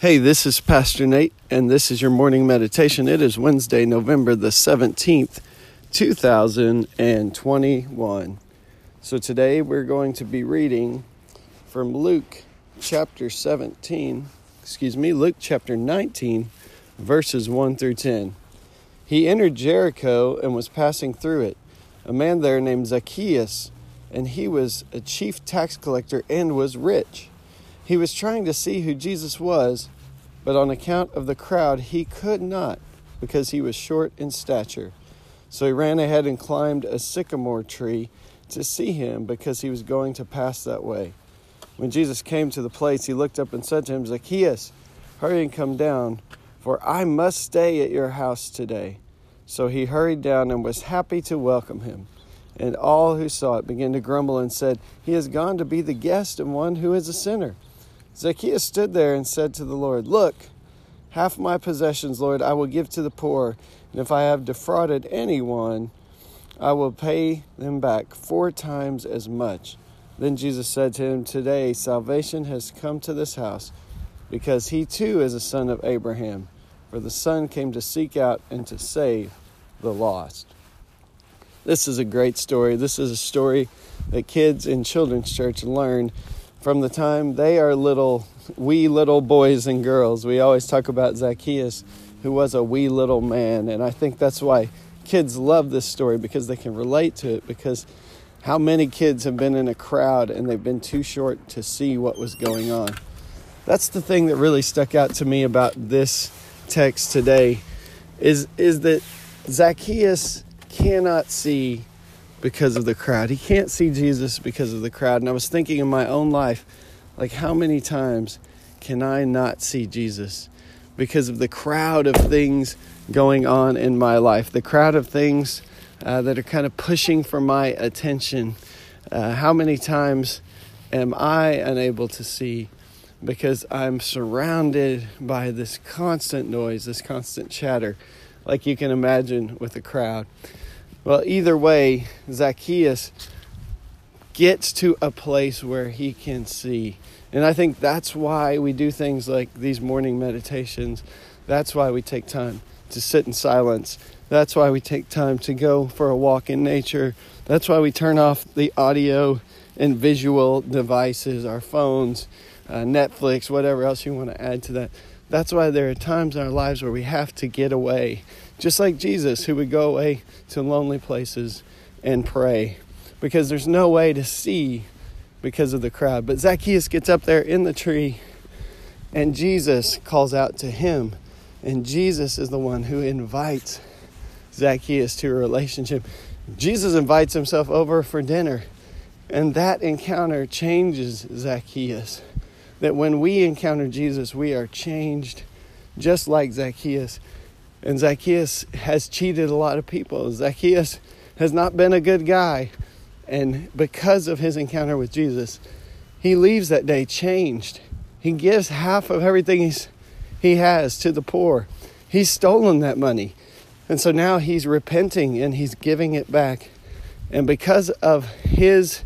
Hey, this is Pastor Nate, and this is your morning meditation. It is Wednesday, November the 17th, 2021. So today we're going to be reading from Luke chapter 17, excuse me, Luke chapter 19, verses 1 through 10. He entered Jericho and was passing through it. A man there named Zacchaeus, and he was a chief tax collector and was rich. He was trying to see who Jesus was, but on account of the crowd, he could not because he was short in stature. So he ran ahead and climbed a sycamore tree to see him because he was going to pass that way. When Jesus came to the place, he looked up and said to him, Zacchaeus, hurry and come down, for I must stay at your house today. So he hurried down and was happy to welcome him. And all who saw it began to grumble and said, He has gone to be the guest of one who is a sinner. Zacchaeus stood there and said to the Lord, Look, half my possessions, Lord, I will give to the poor, and if I have defrauded anyone, I will pay them back four times as much. Then Jesus said to him, Today salvation has come to this house, because he too is a son of Abraham. For the Son came to seek out and to save the lost. This is a great story. This is a story that kids in children's church learn from the time they are little, wee little boys and girls. We always talk about Zacchaeus, who was a wee little man. And I think that's why kids love this story because they can relate to it. Because how many kids have been in a crowd and they've been too short to see what was going on? That's the thing that really stuck out to me about this text today is, is that Zacchaeus cannot see because of the crowd. He can't see Jesus because of the crowd. And I was thinking in my own life, like, how many times can I not see Jesus because of the crowd of things going on in my life, the crowd of things uh, that are kind of pushing for my attention? Uh, how many times am I unable to see because I'm surrounded by this constant noise, this constant chatter, like you can imagine with a crowd? Well, either way, Zacchaeus gets to a place where he can see. And I think that's why we do things like these morning meditations. That's why we take time to sit in silence. That's why we take time to go for a walk in nature. That's why we turn off the audio and visual devices, our phones, uh, Netflix, whatever else you want to add to that. That's why there are times in our lives where we have to get away just like Jesus, who would go away to lonely places and pray because there's no way to see because of the crowd. But Zacchaeus gets up there in the tree and Jesus calls out to him. And Jesus is the one who invites Zacchaeus to a relationship. Jesus invites himself over for dinner. And that encounter changes Zacchaeus. That when we encounter Jesus, we are changed just like Zacchaeus. And Zacchaeus has cheated a lot of people. Zacchaeus has not been a good guy. And because of his encounter with Jesus, he leaves that day changed. He gives half of everything he's, he has to the poor. He's stolen that money. And so now he's repenting and he's giving it back. And because of his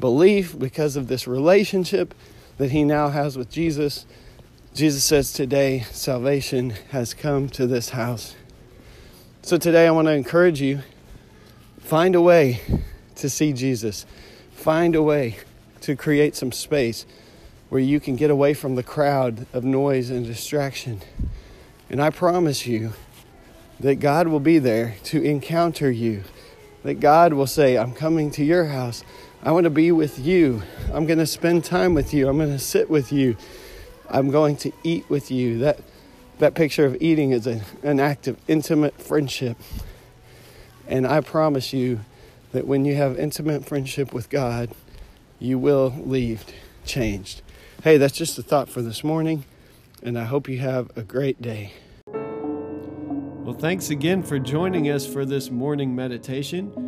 belief, because of this relationship that he now has with Jesus, Jesus says today salvation has come to this house. So today I want to encourage you find a way to see Jesus. Find a way to create some space where you can get away from the crowd of noise and distraction. And I promise you that God will be there to encounter you. That God will say, I'm coming to your house. I want to be with you. I'm going to spend time with you. I'm going to sit with you. I'm going to eat with you. That, that picture of eating is a, an act of intimate friendship. And I promise you that when you have intimate friendship with God, you will leave changed. Hey, that's just a thought for this morning, and I hope you have a great day. Well, thanks again for joining us for this morning meditation.